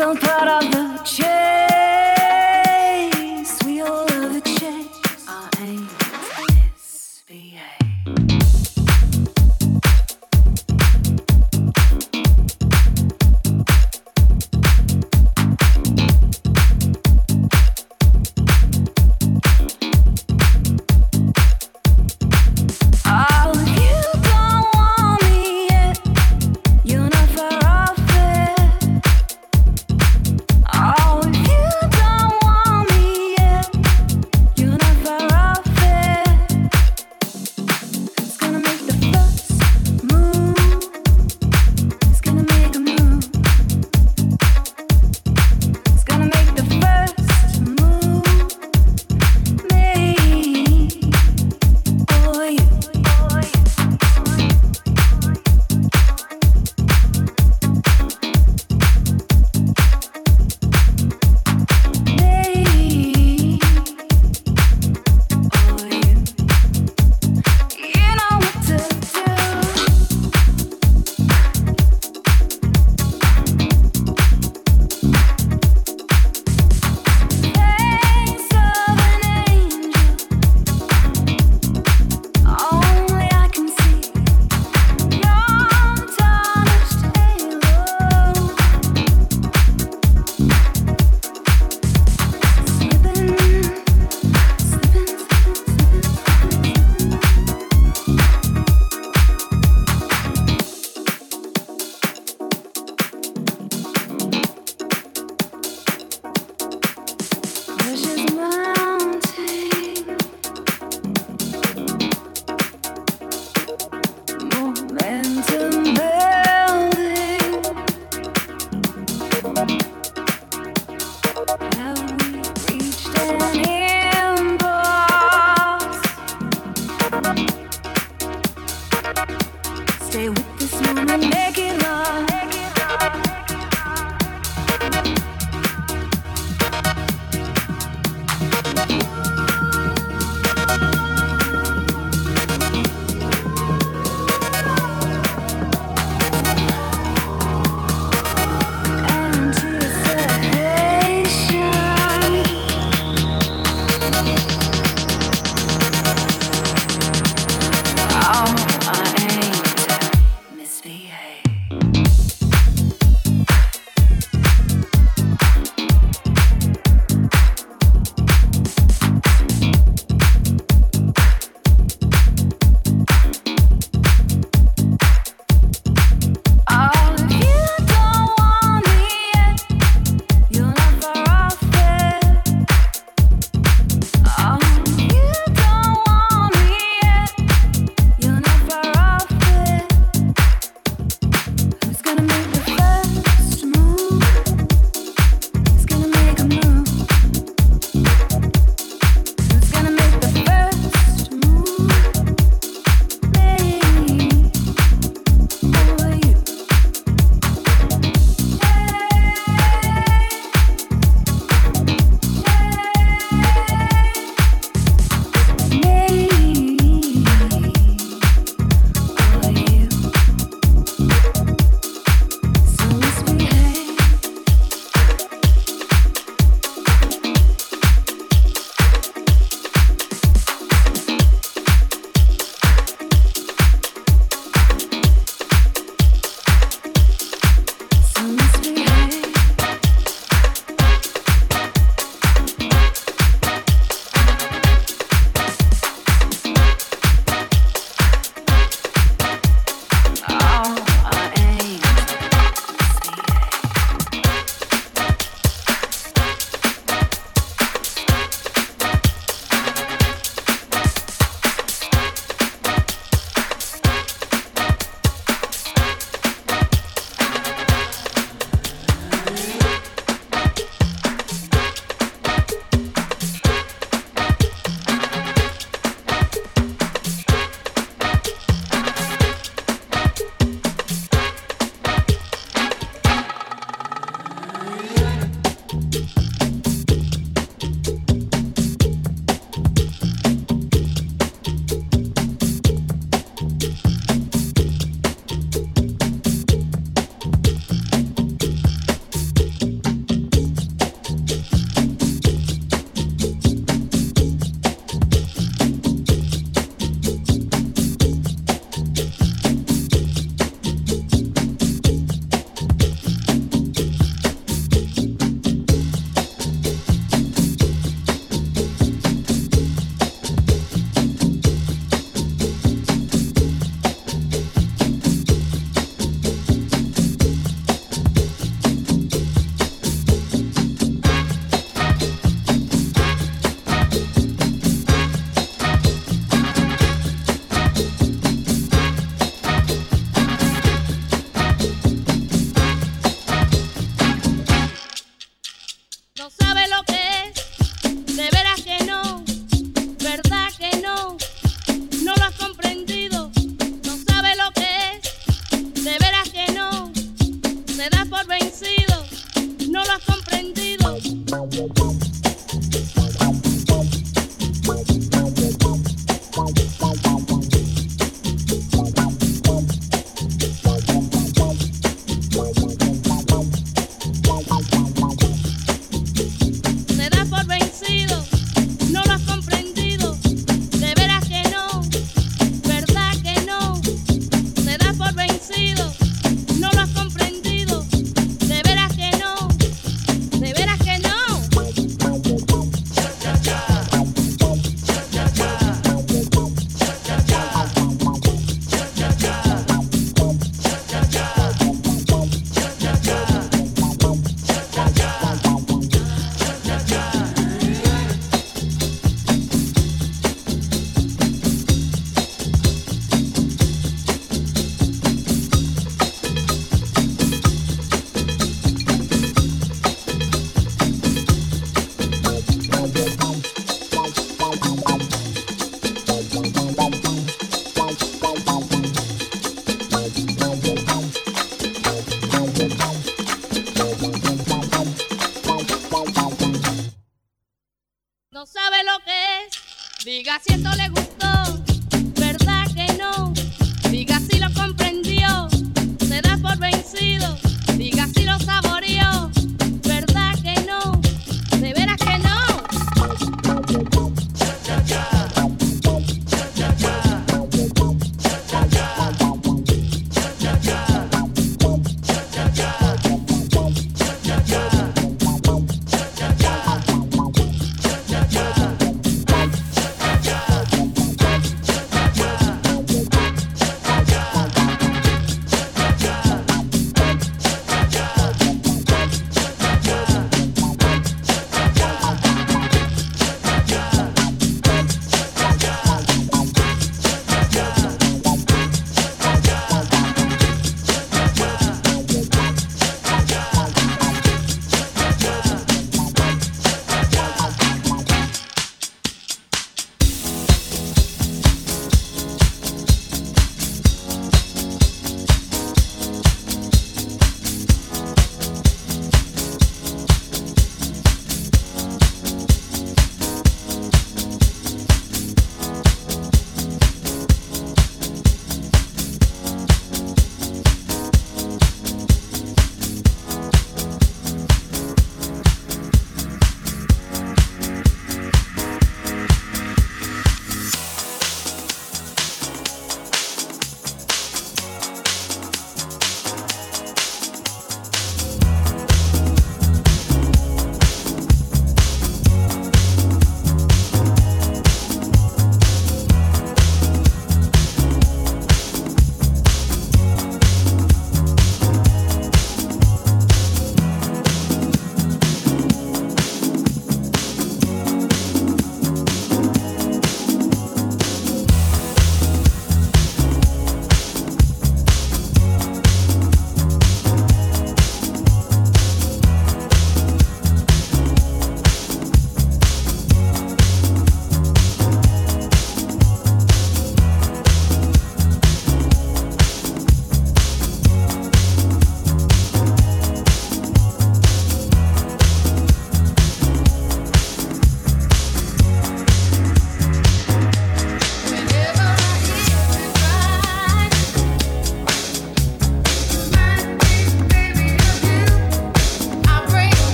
All part of the chase.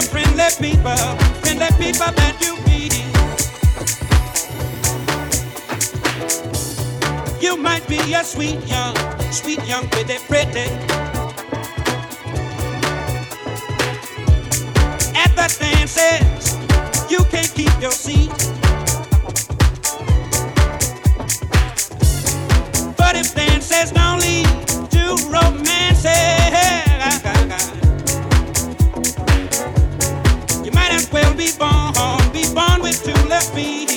friendly people, friendly people that you meet. You might be a sweet young, sweet young pretty pretty. At the dances, you can't keep your seat. But if dances don't lead to romances. to let me.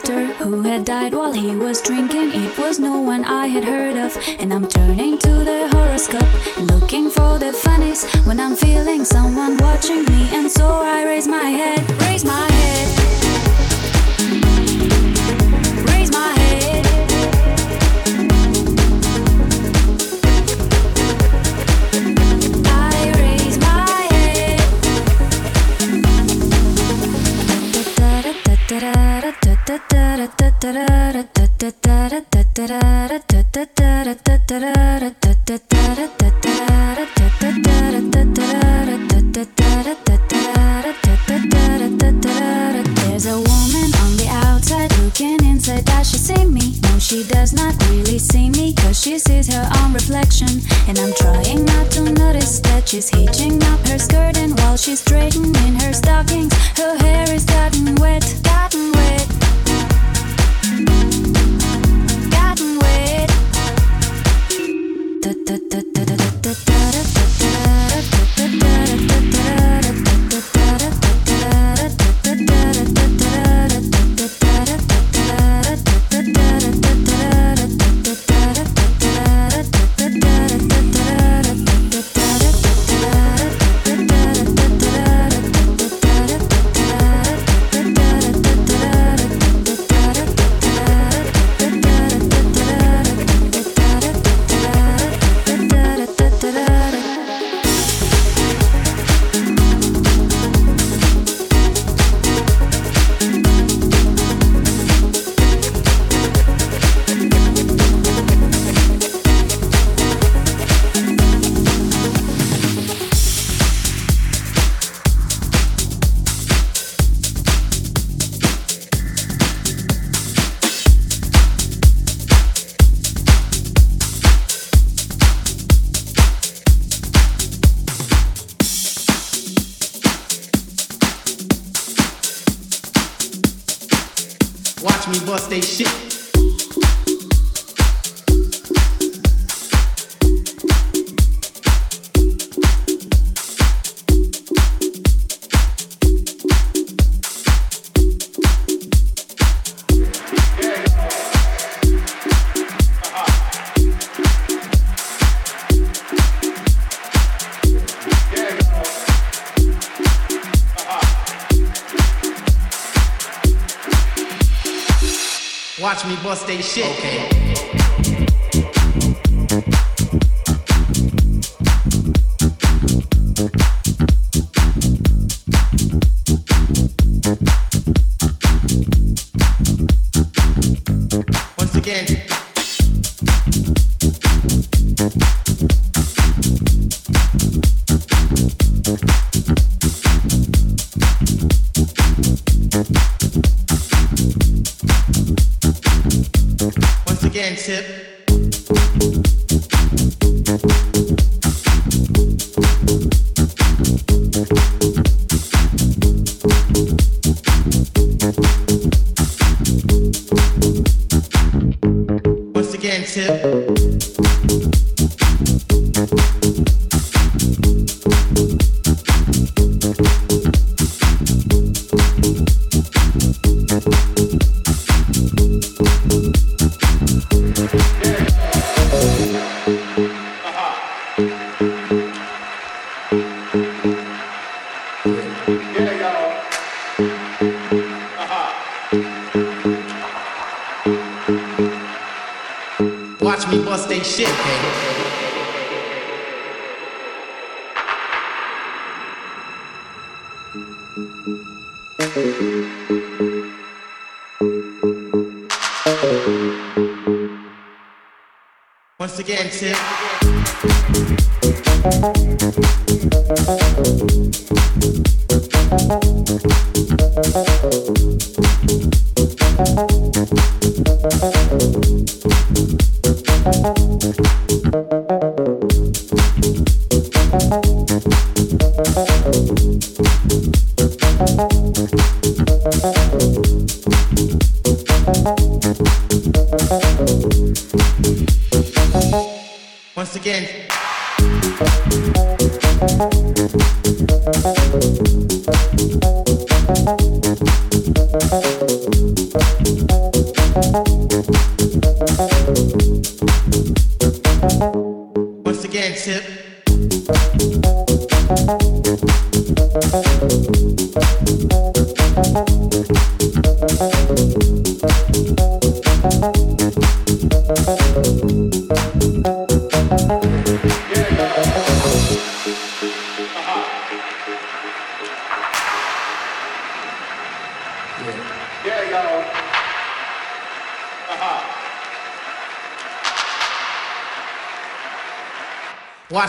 Doctor who had died while he was drinking. It was no one I had heard of. And I'm turning to the horoscope, looking for the funnies when I'm feeling someone watching me. And so I raise my head, raise my head. Raise my head. There's a woman on the outside looking inside. Does she see me? No, she does not really see me. Cause she sees her own reflection. And I'm trying not to notice that she's hitching up her skirt. And while she's straightening her stockings, her hair is gotten wet. Gotten wet. Gotten wet. Watch me bust they shit. Bust they shit. Okay. Thank you.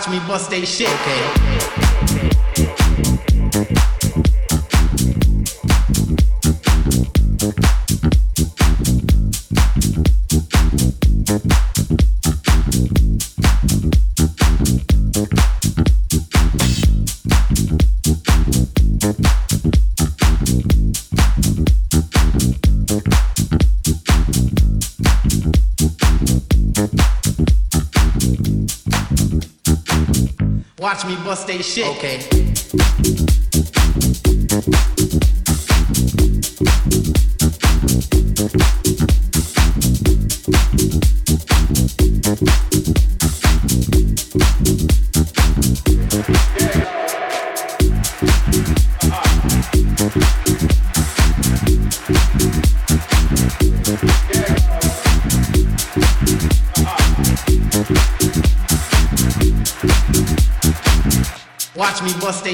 watch me bust they shit. Okay. what's they shit. Okay.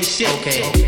say shit. Okay.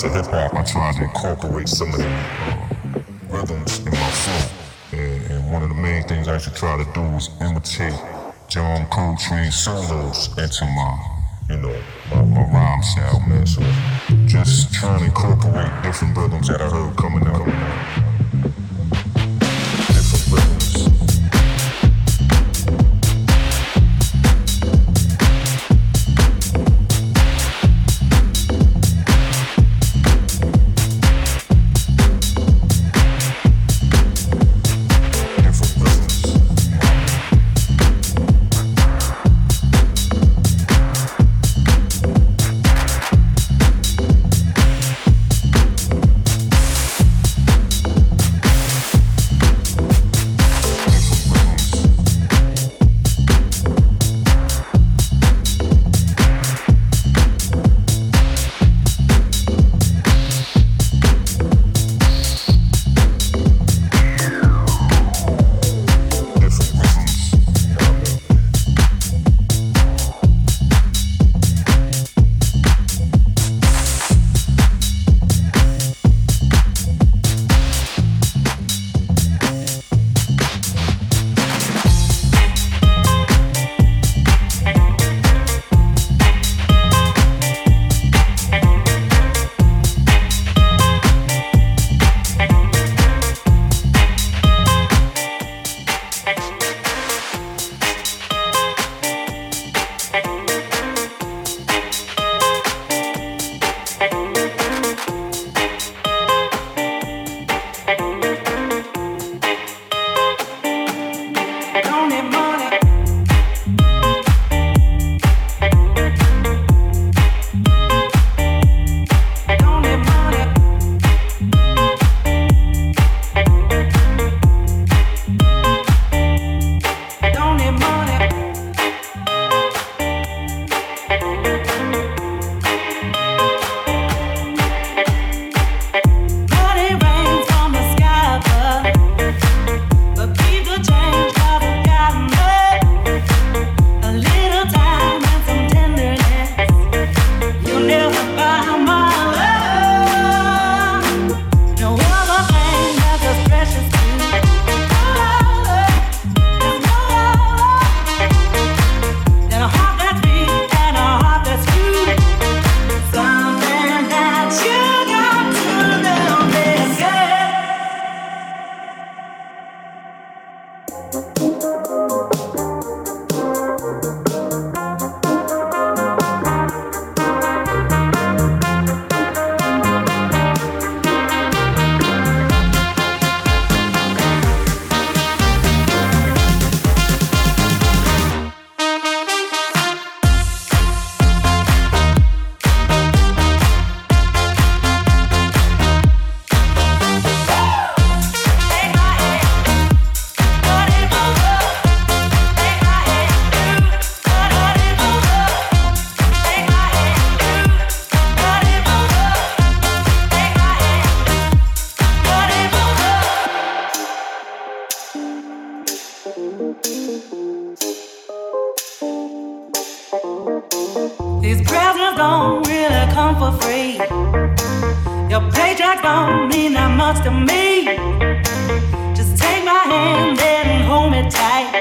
to hip hop, I tried to incorporate some of the uh, rhythms in my flow. And, and, one of the main things I should try to do is imitate John Coltrane solos into my, you know, my, my rhyme style, man. So just trying to incorporate different rhythms that I heard Your paycheck don't mean that much to me. Just take my hand and hold me tight.